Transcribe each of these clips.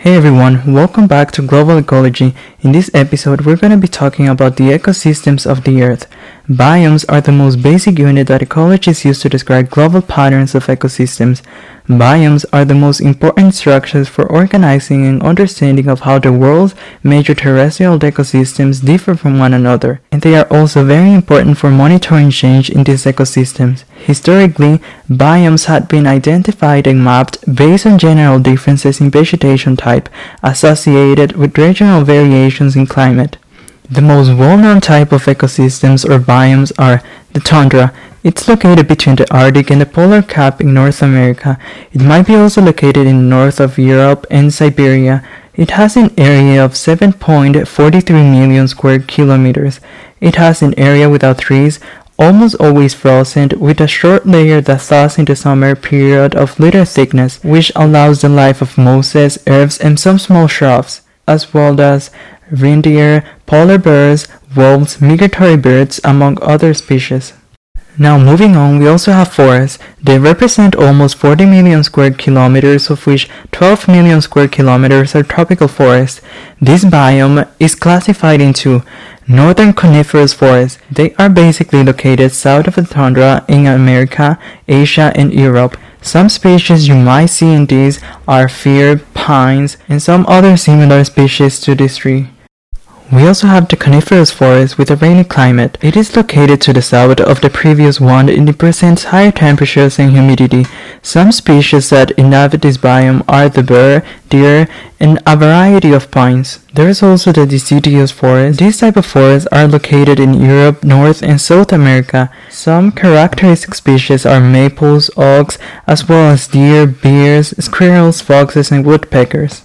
Hey everyone, welcome back to Global Ecology. In this episode, we're going to be talking about the ecosystems of the Earth. Biomes are the most basic unit that ecologists use to describe global patterns of ecosystems. Biomes are the most important structures for organizing and understanding of how the world's major terrestrial ecosystems differ from one another, and they are also very important for monitoring change in these ecosystems. Historically, biomes had been identified and mapped based on general differences in vegetation type associated with regional variations in climate. The most well-known type of ecosystems or biomes are the tundra. It's located between the Arctic and the polar cap in North America. It might be also located in north of Europe and Siberia. It has an area of 7.43 million square kilometers. It has an area without trees, almost always frozen, with a short layer that thaws in the summer period of little thickness, which allows the life of mosses, herbs, and some small shrubs, as well as reindeer, polar bears, wolves, migratory birds, among other species. Now moving on, we also have forests. They represent almost 40 million square kilometers, of which 12 million square kilometers are tropical forests. This biome is classified into northern coniferous forests. They are basically located south of the tundra in America, Asia, and Europe. Some species you might see in these are fir, pines, and some other similar species to this tree. We also have the coniferous forest with a rainy climate. It is located to the south of the previous one and presents higher temperatures and humidity. Some species that inhabit this biome are the bear, deer, and a variety of pines. There is also the deciduous forest. These type of forests are located in Europe, North and South America. Some characteristic species are maples, oaks, as well as deer, bears, squirrels, foxes, and woodpeckers.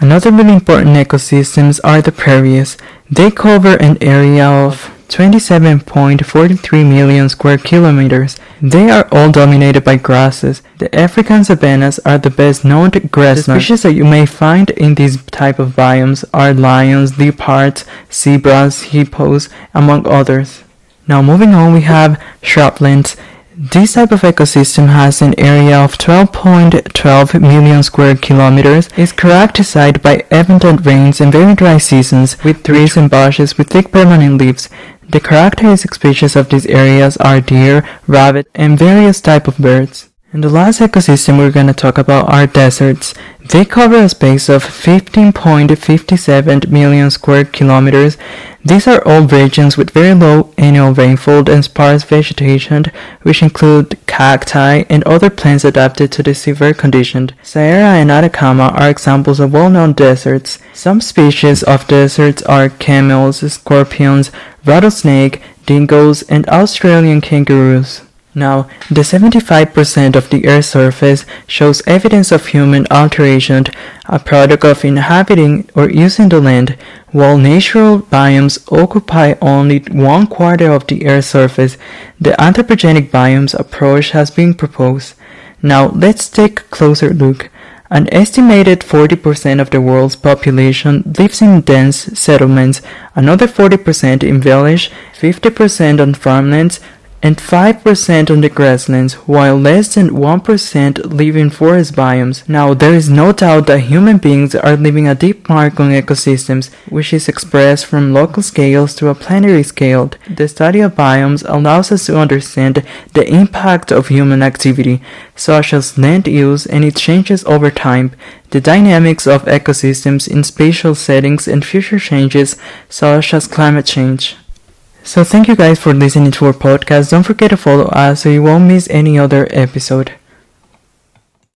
Another really important ecosystems are the prairies. They cover an area of 27.43 million square kilometers. They are all dominated by grasses. The African savannas are the best known grasslands. The species that you may find in these type of biomes are lions, leopards, zebras, hippos, among others. Now moving on we have shrublands. This type of ecosystem has an area of 12.12 million square kilometers, is characterized by abundant rains and very dry seasons, with trees and bushes with thick permanent leaves. The characteristic species of these areas are deer, rabbit, and various type of birds. And the last ecosystem we're going to talk about are deserts. They cover a space of 15.57 million square kilometers. These are all regions with very low annual rainfall and sparse vegetation, which include cacti and other plants adapted to the severe conditions. Sahara and Atacama are examples of well-known deserts. Some species of deserts are camels, scorpions, rattlesnake, dingoes, and Australian kangaroos. Now, the 75% of the Earth's surface shows evidence of human alteration, a product of inhabiting or using the land, while natural biomes occupy only one quarter of the Earth's surface. The anthropogenic biomes approach has been proposed. Now, let's take a closer look. An estimated 40% of the world's population lives in dense settlements, another 40% in villages, 50% on farmlands, and 5% on the grasslands, while less than 1% live in forest biomes. Now, there is no doubt that human beings are leaving a deep mark on ecosystems, which is expressed from local scales to a planetary scale. The study of biomes allows us to understand the impact of human activity, such as land use and its changes over time, the dynamics of ecosystems in spatial settings and future changes, such as climate change. So thank you guys for listening to our podcast. Don't forget to follow us so you won't miss any other episode.